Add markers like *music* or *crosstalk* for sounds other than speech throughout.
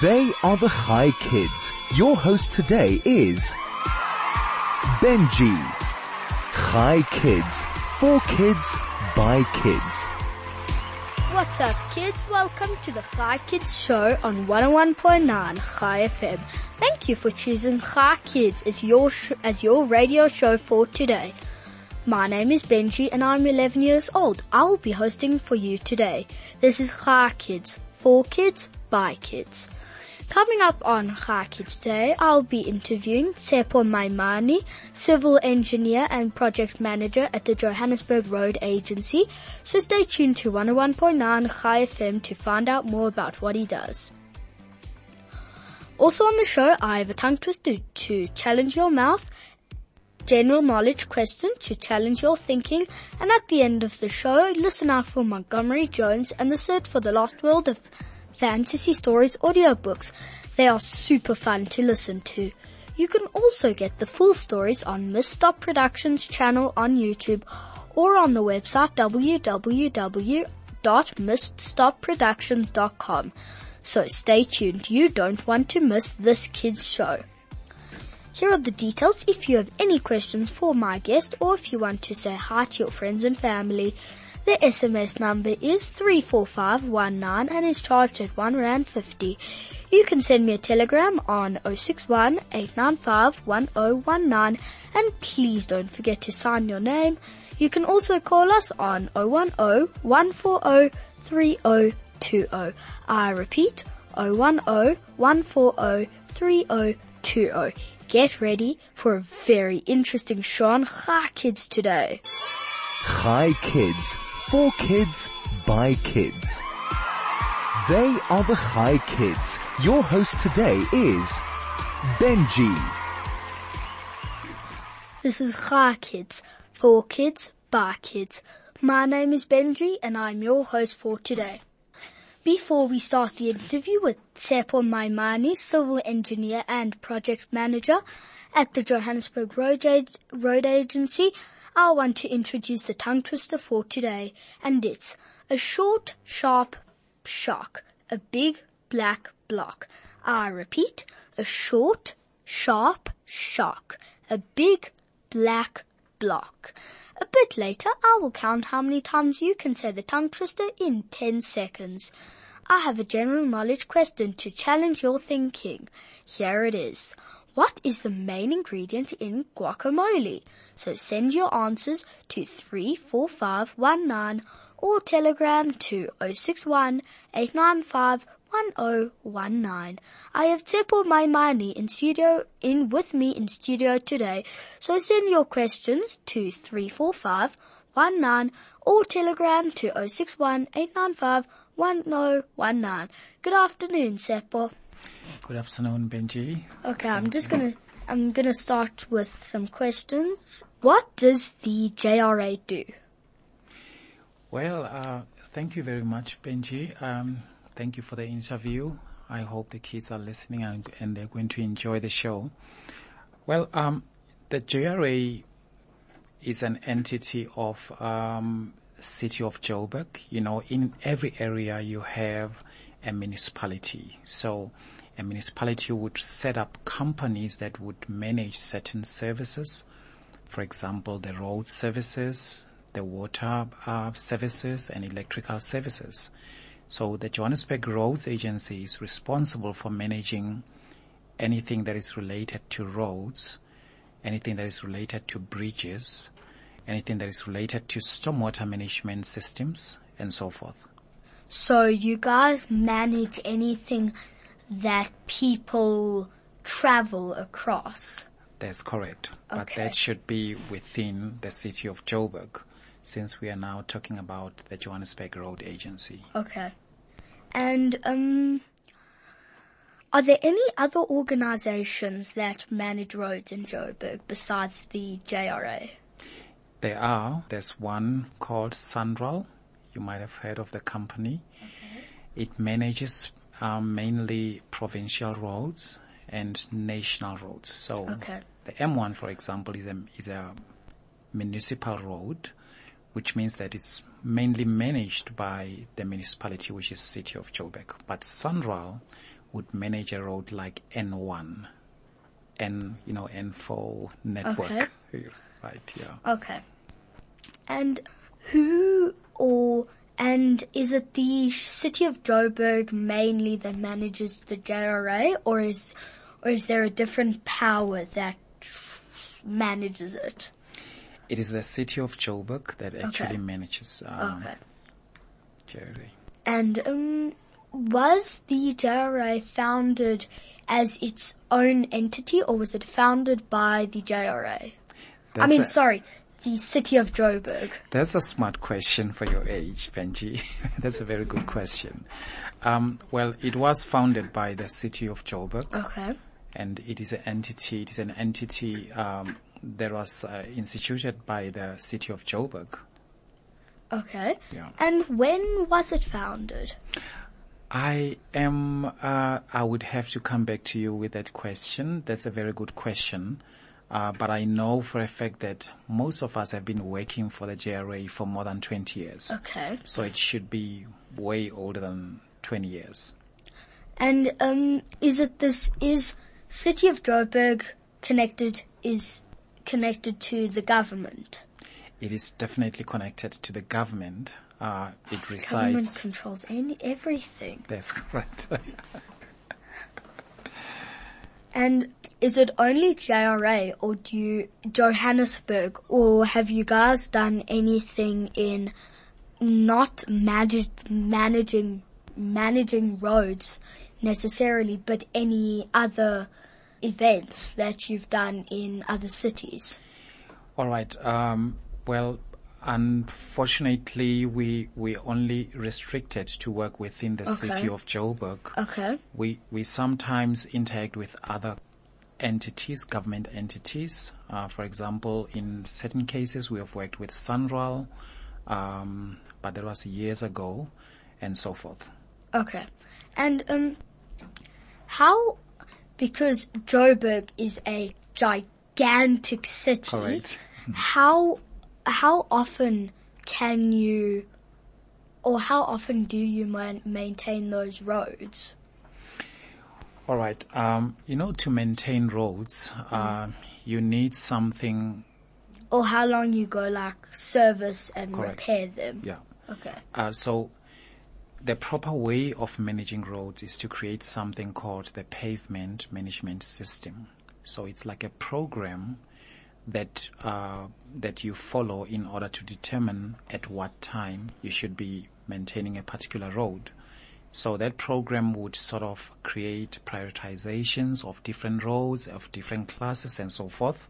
They are the Chai Kids. Your host today is Benji. Chai Kids. For kids, by kids. What's up, kids? Welcome to the Chai Kids show on 101.9 Chai FM. Thank you for choosing Chai Kids as your sh- as your radio show for today. My name is Benji and I'm 11 years old. I will be hosting for you today. This is Chai Kids, for kids, by kids. Coming up on Chai Kids today, I'll be interviewing Tshepo Maimane, civil engineer and project manager at the Johannesburg Road Agency. So stay tuned to 101.9 Chai FM to find out more about what he does. Also on the show, I have a tongue twister to challenge your mouth, general knowledge question to challenge your thinking, and at the end of the show, listen out for Montgomery Jones and the search for the lost world of fantasy stories audiobooks. They are super fun to listen to. You can also get the full stories on Misstop Productions channel on YouTube or on the website www.misstopproductions.com. So stay tuned. You don't want to miss this kids show. Here are the details if you have any questions for my guest or if you want to say hi to your friends and family. The SMS number is 34519 and is charged at 1 Rand 50. You can send me a telegram on 061 895 1019 and please don't forget to sign your name. You can also call us on 010 140 3020. I repeat 010 140 3020. Get ready for a very interesting show on Kids today. Chai Kids. For kids, by kids. They are the Chai Kids. Your host today is Benji. This is Chai Kids, for kids, by kids. My name is Benji and I'm your host for today. Before we start the interview with Tshepo Maimane, civil engineer and project manager at the Johannesburg Road, Ag- Road Agency, I want to introduce the tongue twister for today, and it's a short, sharp shark, a big black block. I repeat, a short, sharp shark, a big black block. A bit later, I will count how many times you can say the tongue twister in 10 seconds. I have a general knowledge question to challenge your thinking. Here it is. What is the main ingredient in guacamole? So send your answers to 34519 or telegram to 061 895 1019. I have Tshepo Maimane in studio, in with me in studio today. So send your questions to 34519 or telegram to 061 895 1019. Good afternoon, Tshepo. Good afternoon, Benji. Okay, I'm just gonna, I'm gonna start with some questions. What does the JRA do? Well, uh, thank you very much, Benji. Um, thank you for the interview. I hope the kids are listening and, and they're going to enjoy the show. Well, um, the JRA is an entity of um, City of Joburg. You know, in every area you have a municipality. So a municipality would set up companies that would manage certain services. For example, the road services, the water uh, services and electrical services. So the Johannesburg Roads Agency is responsible for managing anything that is related to roads, anything that is related to bridges, anything that is related to stormwater management systems and so forth. So you guys manage anything that people travel across. That's correct. But that should be within the city of Joburg since we are now talking about the Johannesburg Road Agency. Okay. And um are there any other organizations that manage roads in Joburg besides the JRA? There are, there's one called SANRAL. You might have heard of the company. It manages um, mainly provincial roads and national roads. So Okay. the M1, for example, is a, is a municipal road, which means that it's mainly managed by the municipality, which is City of Joburg. But SANRAL, would manage a road like N1, N, you know, N4 network. Okay. *laughs* Right, yeah. Okay. And who or and is it the city of Joburg mainly that manages the JRA, or is or is there a different power that manages it? It is the city of Joburg that actually Okay. manages um, Okay. Jerry. And um, was the JRA founded as its own entity, or was it founded by the JRA? I mean, sorry, the city of Joburg. That's a smart question for your age, Benji. *laughs* That's a very good question. Um, well, it was founded by the city of Joburg, Okay. and it is an entity. It is an entity um, that was uh, instituted by the city of Joburg. Okay. Yeah. And when was it founded? I am. Uh, I would have to come back to you with that question. That's a very good question. Uh, but I know for a fact that most of us have been working for the JRA for more than 20 years. Okay. So it should be way older than 20 years. And um, is it this is city of Joburg connected is connected to the government? It is definitely connected to the government. Uh, it Government controls any everything. That's *laughs* correct. And is it only JRA or do you Johannesburg or have you guys done anything in not manage, managing managing roads necessarily, but any other events that you've done in other cities? All right. Um, well, unfortunately, we we only restricted to work within the Okay. city of Joburg. Okay. We we sometimes interact with other entities, government entities. Uh, for example, in certain cases, we have worked with SANRAL, um, but that was years ago, and so forth. Okay. And um how because Joburg is a gigantic city Correct. *laughs* how how often can you or how often do you man- maintain those roads? All right. Um, you know, to maintain roads, uh, you need something. Or how long you go like service and Correct. repair them? Yeah. Okay. Uh, so the proper way of managing roads is to create something called the pavement management system. So it's like a program that uh, that you follow in order to determine at what time you should be maintaining a particular road. So that program would sort of create prioritizations of different roads, of different classes and so forth.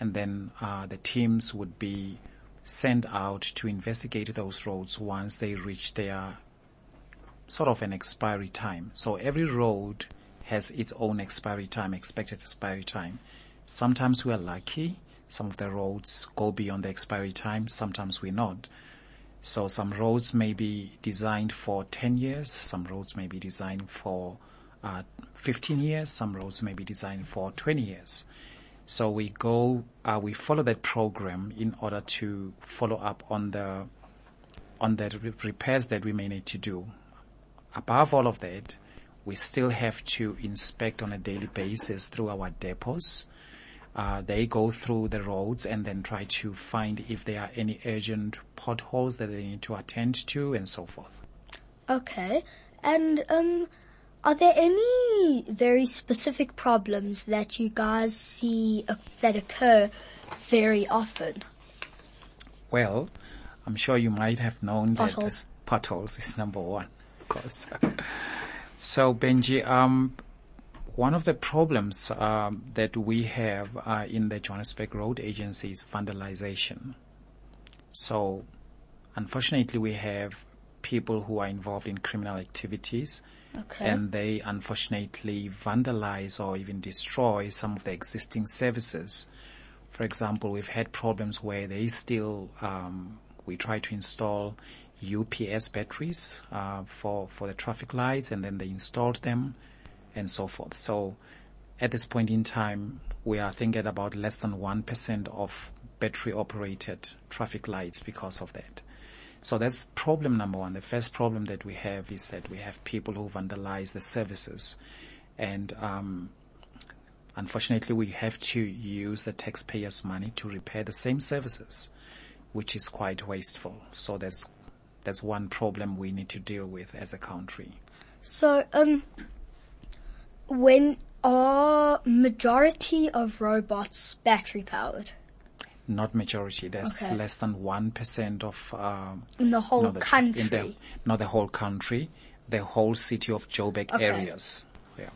And then uh, the teams would be sent out to investigate those roads once they reach their sort of an expiry time. So every road has its own expiry time, expected expiry time. Sometimes we are lucky. Some of the roads go beyond the expiry time. Sometimes we're not. So some roads may be designed for 10 years. Some roads may be designed for uh, 15 years. Some roads may be designed for 20 years. So we go, uh, we follow that program in order to follow up on the on the repairs that we may need to do. Above all of that, we still have to inspect on a daily basis through our depots. Uh, they go through the roads and then try to find if there are any urgent potholes that they need to attend to and so forth. Okay. And um are there any very specific problems that you guys see uh, that occur very often? Well, I'm sure you might have known that Potholes. potholes is number one, of course. *laughs* so Benji, um, one of the problems um, that we have uh, in the Johannesburg Road Agency is vandalization. So, unfortunately, we have people who are involved in criminal activities, Okay. and they unfortunately vandalize or even destroy some of the existing services. For example, we've had problems where they still, um, we try to install UPS batteries uh, for for the traffic lights, and then they installed them, and so forth. So, at this point in time, we are thinking about less than one percent of battery operated traffic lights because of that. So that's problem number one. The first problem that we have is that we have people who vandalize the services and, um, unfortunately we have to use the taxpayers money to repair the same services, which is quite wasteful. So that's, that's one problem we need to deal with as a country. So, um, when are majority of robots battery powered? Not majority. There's Okay. less than one percent of um, In the whole the- country? The, not the whole country, the whole city of Joburg Okay. areas. Yeah.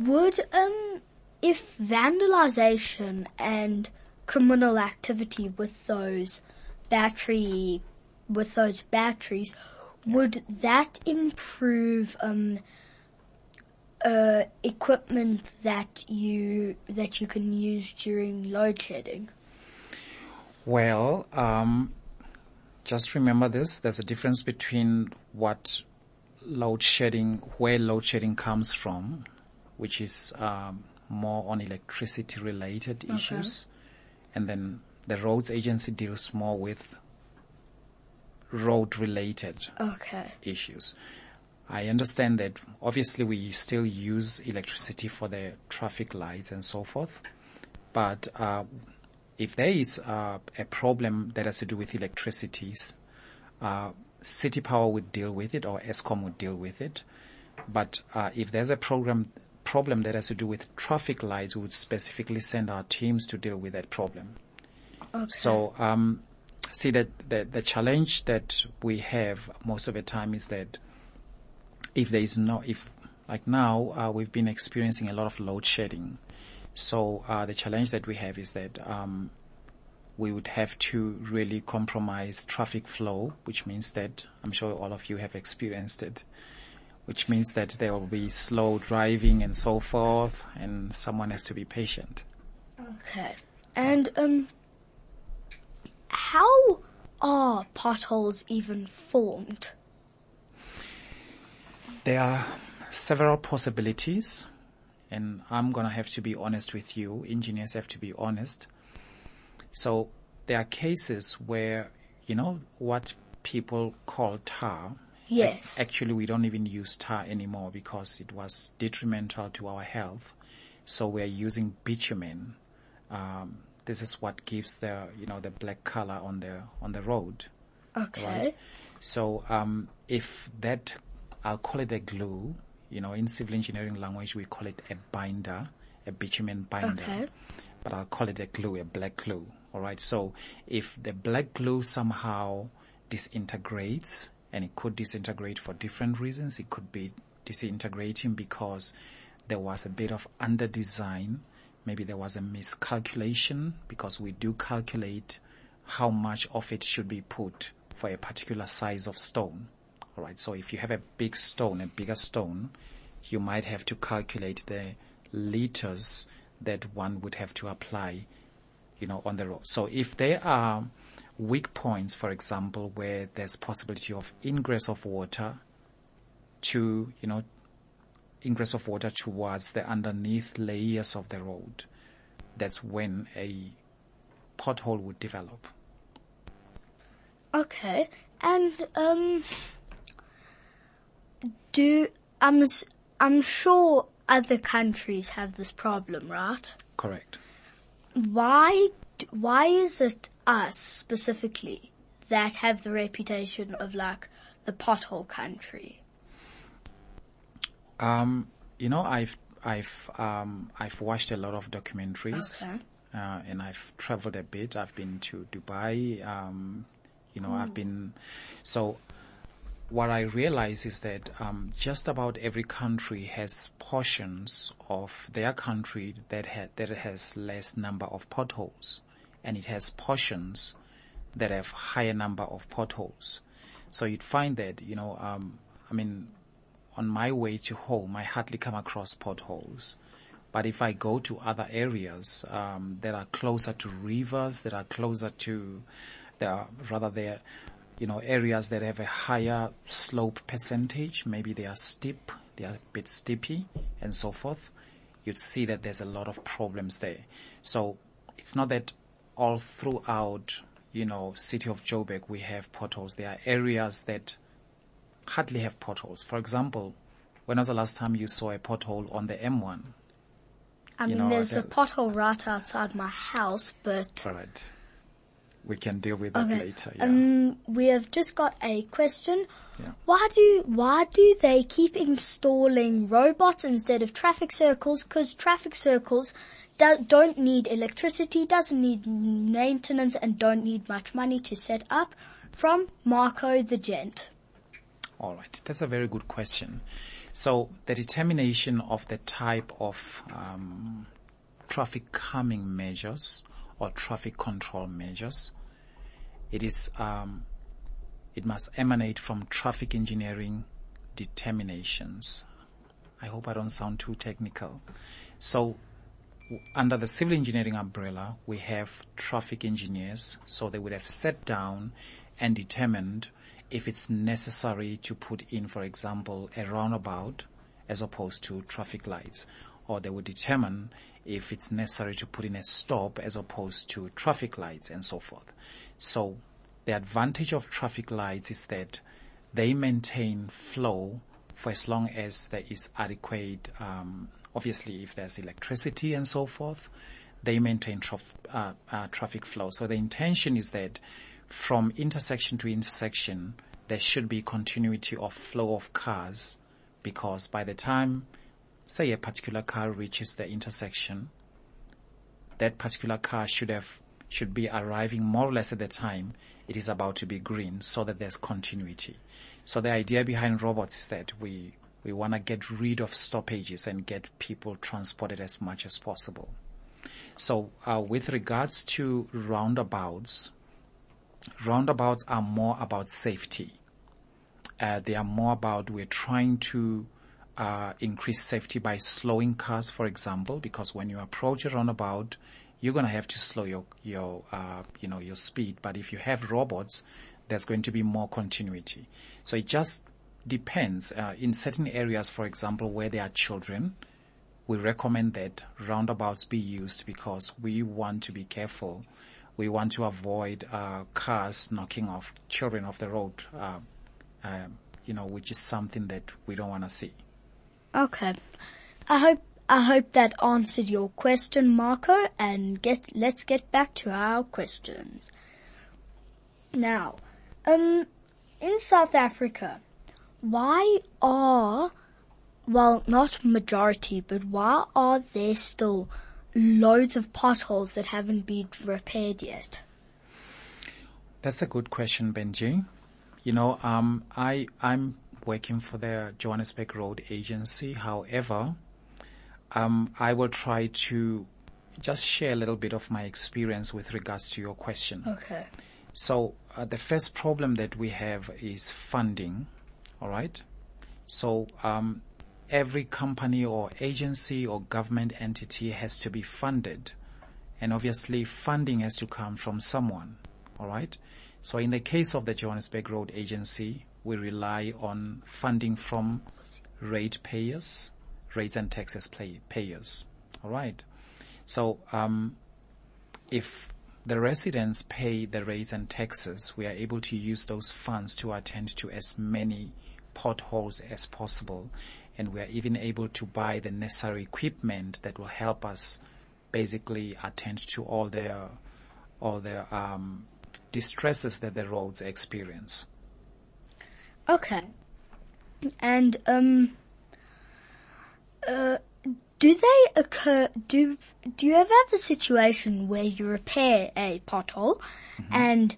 Would, um, if vandalization and criminal activity with those battery, with those batteries, would that improve, um, uh, equipment that you, that you can use during load shedding? Well, um, just remember this. There's a difference between what load shedding, where load shedding comes from, which is um, more on electricity related issues, and then the roads agency deals more with road related Okay. issues. I understand that obviously we still use electricity for the traffic lights and so forth, but uh, if there is uh, a problem that has to do with electricities, uh, City Power would deal with it or Eskom would deal with it. But uh, if there's a program problem that has to do with traffic lights, we would specifically send our teams to deal with that problem. Okay. So, um, see that the, the challenge that we have most of the time is that if there is no, if like now, uh, we've been experiencing a lot of load shedding. So, uh, the challenge that we have is that, um, we would have to really compromise traffic flow, which means that I'm sure all of you have experienced it, which means that there will be slow driving and so forth, and someone has to be patient. Okay. And um how are potholes even formed? There are several possibilities, and I'm gonna have to be honest with you. Engineers have to be honest. So there are cases where, you know, what people call tar. Yes. Actually, we don't even use tar anymore because it was detrimental to our health. So we're using bitumen. Um, this is what gives the, you know, the black color on the, on the road. Okay. Right. So um, if that, I'll call it a glue. You know, in civil engineering language, we call it a binder, a bitumen binder. Okay. But I'll call it a glue, a black glue. All right. So if the black glue somehow disintegrates, and it could disintegrate for different reasons. It could be disintegrating because there was a bit of under design. Maybe there was a miscalculation because we do calculate how much of it should be put for a particular size of stone. Alright, so if you have a big stone, a bigger stone, you might have to calculate the liters that one would have to apply, you know, on the road. So if there are weak points, for example, where there's possibility of ingress of water to, you know, ingress of water towards the underneath layers of the road, that's when a pothole would develop. Okay. And um do I'm I'm sure other countries have this problem, right? Correct. Why why is it us specifically that have the reputation of like the pothole country? Um, you know, I've, I've, um, I've watched a lot of documentaries. Okay. Uh, and I've traveled a bit. I've been to Dubai. Um, you know, I've been, so what I realize is that, um, just about every country has portions of their country that ha- that has less number of potholes and it has portions that have higher number of potholes. So you'd find that, you know, um, I mean, on my way to home, I hardly come across potholes. But if I go to other areas um, that are closer to rivers, that are closer to, that are rather there, you know, areas that have a higher slope percentage, maybe they are steep, they are a bit steepy, and so forth, you'd see that there's a lot of problems there. So it's not that all throughout, you know, city of Joburg, we have potholes. There are areas that hardly have potholes. For example, when was the last time you saw a pothole on the M1? I You mean, know, there's a pothole right outside my house, but right. We can deal with that okay. later. Yeah. Um, we have just got a question. Yeah. Why do why do they keep installing robots instead of traffic circles? Because traffic circles do, don't need electricity, doesn't need maintenance, and don't need much money to set up. From Marco the Gent. All right. That's a very good question. So the determination of the type of um, traffic calming measures or traffic control measures, it is um, it must emanate from traffic engineering determinations. I hope I don't sound too technical. So w- under the civil engineering umbrella, we have traffic engineers. So they would have sat down and determined if it's necessary to put in, for example, a roundabout as opposed to traffic lights. Or they would determine if it's necessary to put in a stop as opposed to traffic lights and so forth. So the advantage of traffic lights is that they maintain flow for as long as there is adequate, um, obviously if there's electricity and so forth, they maintain uh, uh, traffic flow. So the intention is that from intersection to intersection, there should be continuity of flow of cars because by the time, say a particular car reaches the intersection, that particular car should have should be arriving more or less at the time it is about to be green so that there's continuity. So the idea behind robots is that we we want to get rid of stoppages and get people transported as much as possible. So uh, with regards to roundabouts, roundabouts are more about safety. Uh, they are more about we're trying to uh, increase safety by slowing cars, for example, because when you approach a roundabout, you're going to have to slow your your uh, you know your speed. But if you have robots, there's going to be more continuity. So it just depends. Uh, in certain areas, for example, where there are children, we recommend that roundabouts be used because we want to be careful. We want to avoid uh, cars knocking off children off the road. Uh, um, you know, which is something that we don't want to see. Okay. I hope I hope that answered your question, Marco, and get let's get back to our questions. Now, um in South Africa, why are well not majority, but why are there still loads of potholes that haven't been repaired yet? That's a good question, Benji. You know, um, I I'm working for the Johannesburg Road Agency. However, um, I will try to just share a little bit of my experience with regards to your question. Okay. So uh, the first problem that we have is funding. All right. So um, every company or agency or government entity has to be funded, and obviously funding has to come from someone. All right. So in the case of the Johannesburg Road Agency, we rely on funding from rate payers, rates and taxes pay- payers. All right. So um, if the residents pay the rates and taxes, we are able to use those funds to attend to as many potholes as possible. And we are even able to buy the necessary equipment that will help us basically attend to all the, all the, um, distresses that the roads experience. Okay. And um uh do they occur do do you ever have a situation where you repair a pothole and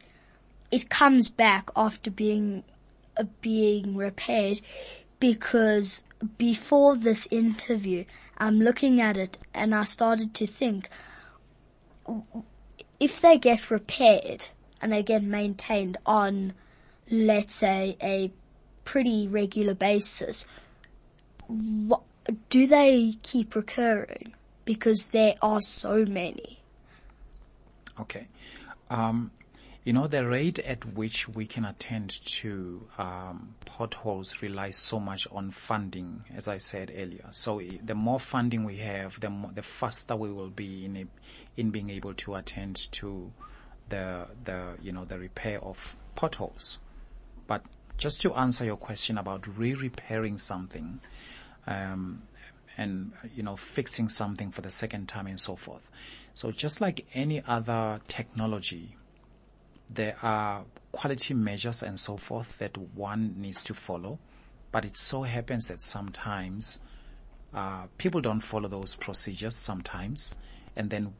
it comes back after being uh, being repaired because before this interview I'm looking at it and I started to think if they get repaired and they get maintained on let's say a pretty regular basis, what, do they keep recurring? Because there are so many. Okay. Um, you know, the rate at which we can attend to um, potholes relies so much on funding, as I said earlier. So the more funding we have, the more, the faster we will be in a, in being able to attend to the the you know the repair of potholes. But just to answer your question about re-repairing something, um, and you know fixing something for the second time and so forth. So just like any other technology, there are quality measures and so forth that one needs to follow. But it so happens that sometimes uh, people don't follow those procedures sometimes, and then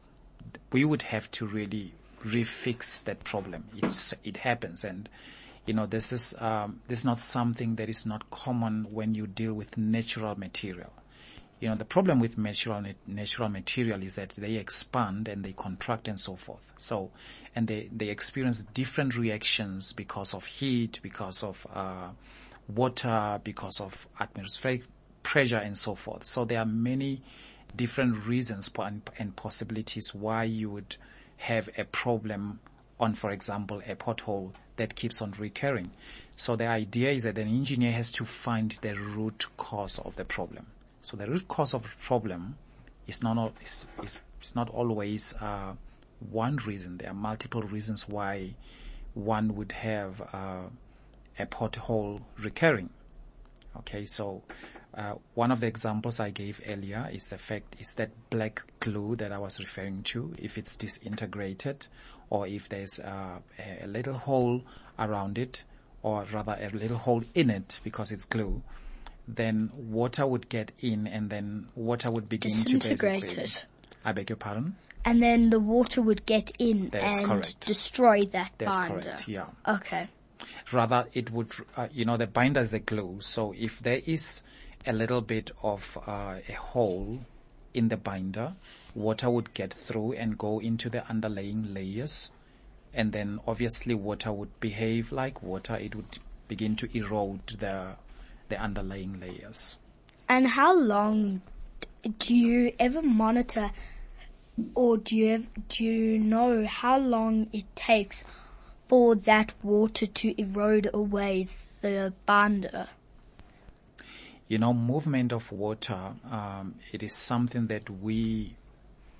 we would have to really refix that problem. It's, it happens, and you know this is um, this is not something that is not common when you deal with natural material. You know the problem with natural natural material is that they expand and they contract and so forth. So, and they they experience different reactions because of heat, because of uh, water, because of atmospheric pressure and so forth. So there are many different reasons and possibilities why you would have a problem on, for example, a pothole that keeps on recurring. So the idea is that an engineer has to find the root cause of the problem. So the root cause of the problem is not is, is, is not always uh, one reason. There are multiple reasons why one would have uh, a pothole recurring. Okay, so uh, one of the examples I gave earlier is the fact is that black glue that I was referring to. If it's disintegrated, or if there's uh, a little hole around it, or rather a little hole in it because it's glue, then water would get in, and then water would begin to basically. it. I beg your pardon. And then the water would get in That's and correct. destroy that That's binder. correct. Yeah. Okay. rather it would, uh, you know, the binder is the glue. So if there is a little bit of uh, a hole in the binder, water would get through and go into the underlying layers. And then obviously water would behave like water. It would begin to erode the, the underlying layers. And how long do you ever monitor, or do you do you know how long it takes for that water to erode away the binder? You know, movement of water, um, it is something that we,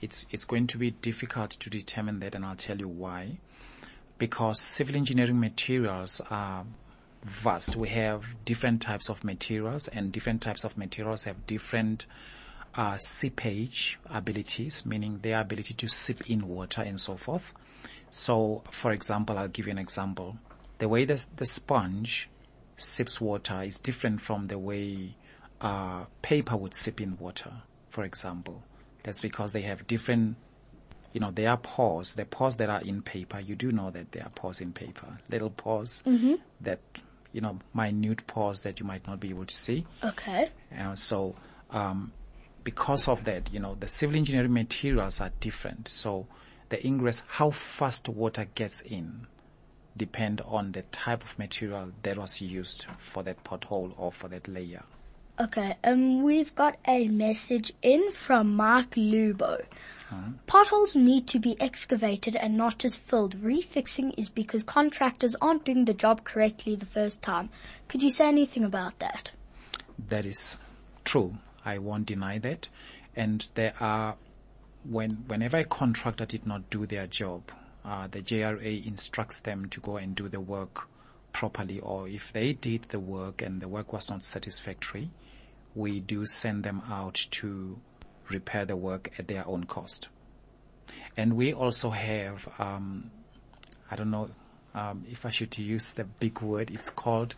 it's, it's going to be difficult to determine that and I'll tell you why. Because civil engineering materials are vast. We have different types of materials and different types of materials have different uh, seepage abilities, meaning their ability to seep in water and so forth. So, for example, I'll give you an example. The way the, the sponge sips water is different from the way uh, paper would sip in water, for example. That's because they have different, you know, there are pores. The pores that are in paper, you do know that there are pores in paper. Little pores that, you know, minute pores that you might not be able to see. Okay. Uh, so, um, because of that, you know, the civil engineering materials are different. So the ingress, how fast water gets in depend on the type of material that was used for that pothole or for that layer. Okay, um, we've got a message in from Mark Lubo. Potholes need to be excavated and not just filled. Refixing is because contractors aren't doing the job correctly the first time. Could you say anything about that? That is true. I won't deny that. And there are, when, whenever a contractor did not do their job, uh, the JRA instructs them to go and do the work properly, or if they did the work and the work was not satisfactory, we do send them out to repair the work at their own cost. And we also have, um, I don't know um, if I should use the big word, it's called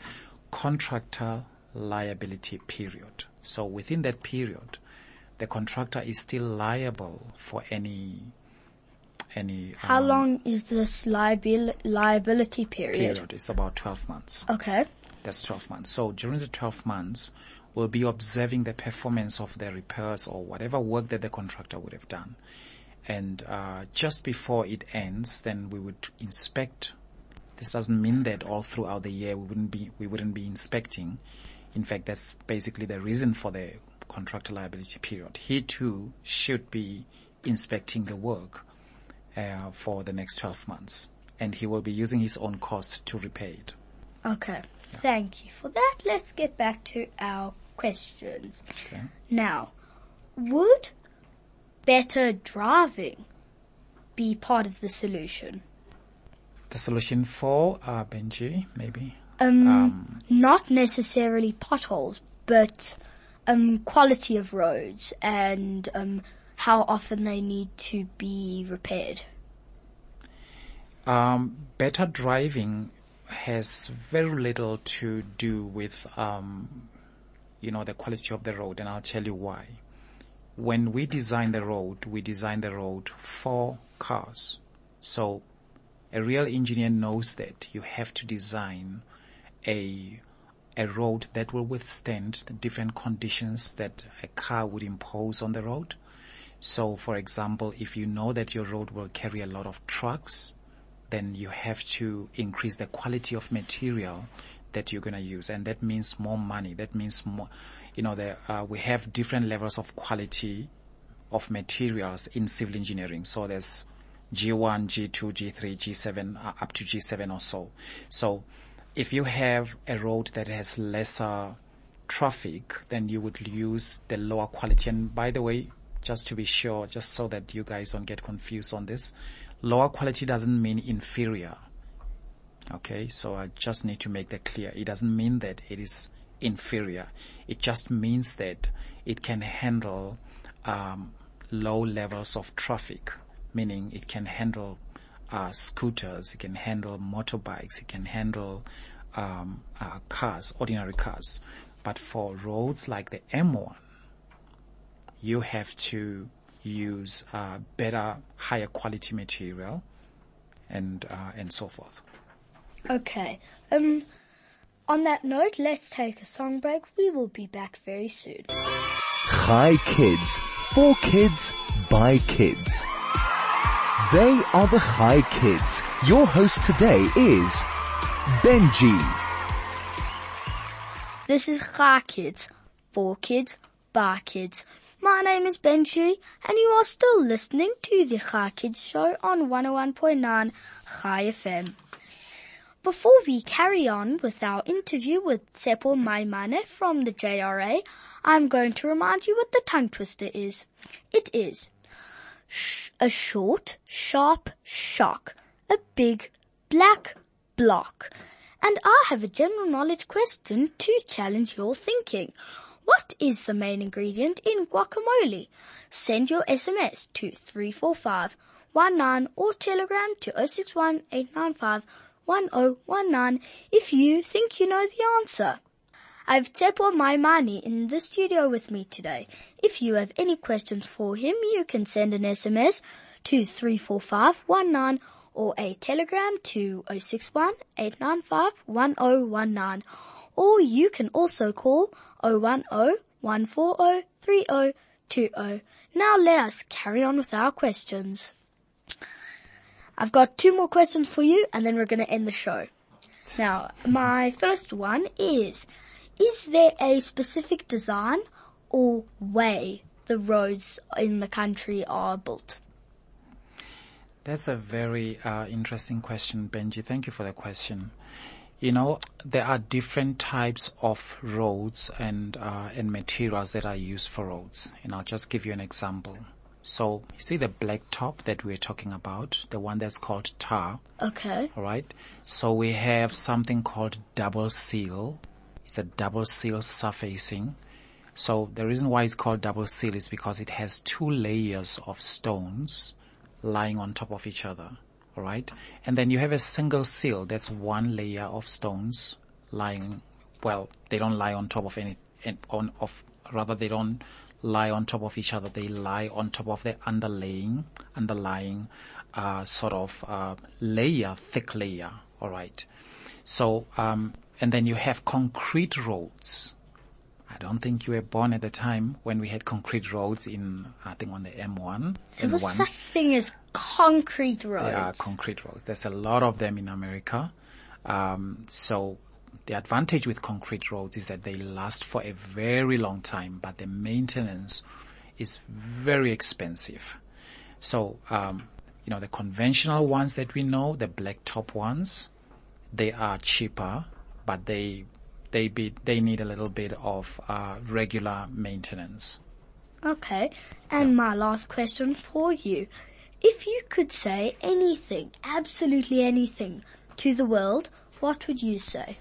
contractor liability period. So within that period, the contractor is still liable for any any How um, long is this liabil- liability period? period. It's about 12 months. Okay. That's 12 months. So during the 12 months, we'll be observing the performance of the repairs or whatever work that the contractor would have done. And uh, just before it ends, then we would inspect. This doesn't mean that all throughout the year we wouldn't be we wouldn't be inspecting. In fact, that's basically the reason for the contractor liability period. He too should be inspecting the work uh, for the next 12 months, and he will be using his own cost to repay it. Okay. Thank you for that. Let's get back to our questions. Okay. Now, would better driving be part of the solution? the solution for uh, Benji, maybe. Um, not necessarily potholes, but um, quality of roads and um, how often they need to be repaired. Um, better driving has very little to do with, um, you know, the quality of the road, and I'll tell you why. When we design the road, we design the road for cars. So a real engineer knows that you have to design a a road that will withstand the different conditions that a car would impose on the road. So, for example, if you know that your road will carry a lot of trucks, then you have to increase the quality of material that you're going to use. And that means more money. That means more, you know, the, uh, we have different levels of quality of materials in civil engineering. So there's G1, G2, G3, G7, uh, up to G7 or so. So if you have a road that has lesser traffic, then you would use the lower quality. And by the way, just to be sure, just so that you guys don't get confused on this, lower quality doesn't mean inferior. Okay, so I just need to make that clear. It doesn't mean that it is inferior. It just means that it can handle um, low levels of traffic, meaning it can handle uh, scooters, it can handle motorbikes, it can handle um, uh, cars, ordinary cars. But for roads like the M1, you have to use uh, better, higher quality material, and uh, and so forth. Okay. Um. On that note, let's take a song break. We will be back very soon. Chai Kids. For kids, by kids. They are the Chai Kids. Your host today is Benji. This is Chai Kids. For kids, by kids. My name is Benji, and you are still listening to the Chai Kids show on 101.9 Chai FM. Before we carry on with our interview with Tshepo Maimane from the JRA, I'm going to remind you what the tongue twister is. It is a short, sharp shock, a big, black block. And I have a general knowledge question to challenge your thinking. What is the main ingredient in guacamole? Send your SMS to 34519 or telegram to 061 895 1019 if you think you know the answer. I've Tshepo Maimane in the studio with me today. If you have any questions for him, you can send an SMS to 34519 or a telegram to 061 895 1019 or you can also call 010 140 3020. Now let us carry on with our questions. I've got two more questions for you and then we're going to end the show. Now, my first one is, is there a specific design or way the roads in the country are built? That's a very uh, interesting question, Benji. Thank you for the question. You know, there are different types of roads and uh, and materials that are used for roads, and I'll just give you an example. So, you see the black top that we're talking about, the one that's called tar. Okay. All right. So we have something called double seal. It's a double seal surfacing. So the reason why it's called double seal is because it has two layers of stones lying on top of each other. All right. And then you have a single seal. That's one layer of stones lying. Well, they don't lie on top of any, on, of, rather they don't lie on top of each other. They lie on top of the underlaying, underlying, uh, sort of, uh, layer, thick layer. All right. So, um, and then you have concrete roads. I don't think you were born at the time when we had concrete roads in, I think on the M1. There was such thing as concrete roads. Yeah, concrete roads. There's a lot of them in America. Um, so the advantage with concrete roads is that they last for a very long time, but the maintenance is very expensive. So, um, you know, the conventional ones that we know, the blacktop ones, they are cheaper, but they they be they need a little bit of uh, regular maintenance. Okay. And my last question for you. If you could say anything, absolutely anything, to the world, what would you say?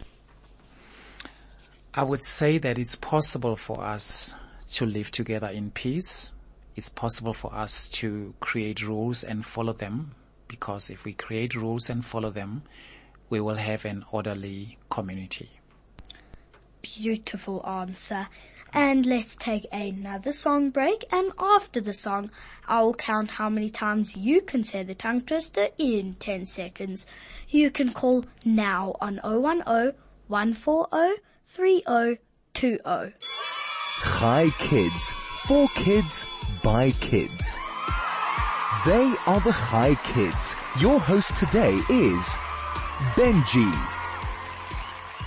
I would say that it's possible for us to live together in peace. It's possible for us to create rules and follow them because if we create rules and follow them, we will have an orderly community. Beautiful answer. And let's take another song break and after the song, I will count how many times you can say the tongue twister in 10 seconds. You can call now on 010 140 3020. Chai Kids. For kids, by kids. They are the Chai Kids. Your host today is Benji.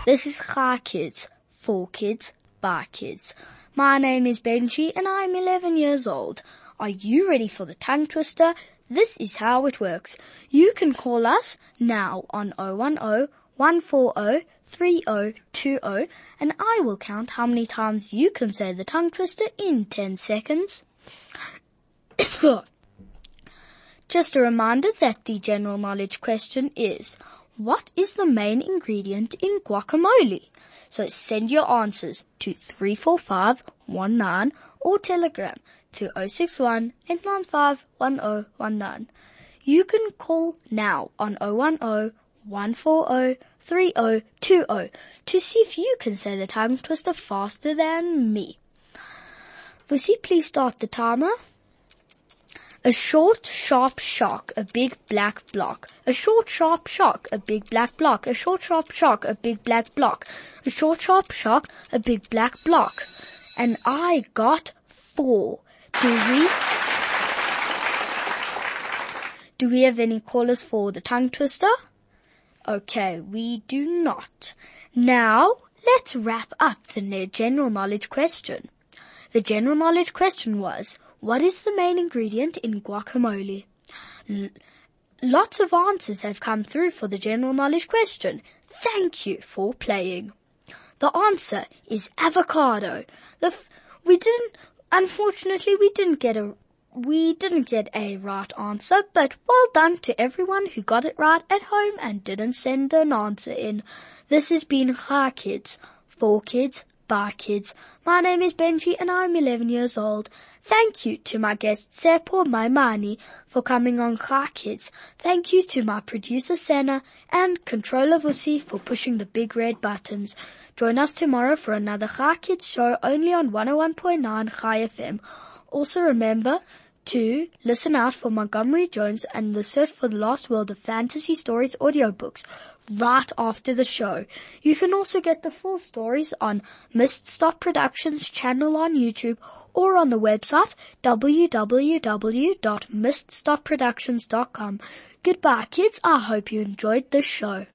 This is Chai Kids. For kids, by kids. My name is Benji and I'm 11 years old. Are you ready for the tongue twister? This is how it works. You can call us now on 010 140 3020 and I will count how many times you can say the tongue twister in 10 seconds. *coughs* Just a reminder that the general knowledge question is, what is the main ingredient in guacamole? So send your answers to 34519 or telegram to 061 895 You can call now on 010 140 3020 to see if you can say the tongue twister faster than me. Vusi, please start the timer. A short, sharp shock, a big black block. A short, sharp shock, a big black block. A short, sharp shock, a big black block. A short, sharp shock, a big black block. And I got four. Do we? Do we have any callers for the tongue twister? Okay, we do not. Now, let's wrap up the general knowledge question. The general knowledge question was, what is the main ingredient in guacamole? L- lots of answers have come through for the general knowledge question. Thank you for playing. The answer is avocado. The f- we didn't, unfortunately we didn't get a we didn't get a right answer, but well done to everyone who got it right at home and didn't send an answer in. This has been Chai Kids, for kids, by kids. My name is Benji and I'm 11 years old. Thank you to my guest Tshepo Maimane for coming on Chai Kids. Thank you to my producer Senna and controller Vusi for pushing the big red buttons. Join us tomorrow for another Chai Kids show only on 101.9 Chai FM. Also remember to listen out for Montgomery Jones and the Search for the Lost World of Fantasy Stories audiobooks right after the show. You can also get the full stories on Mist Stop Productions channel on YouTube or on the website www.miststopproductions.com. Goodbye kids, I hope you enjoyed the show.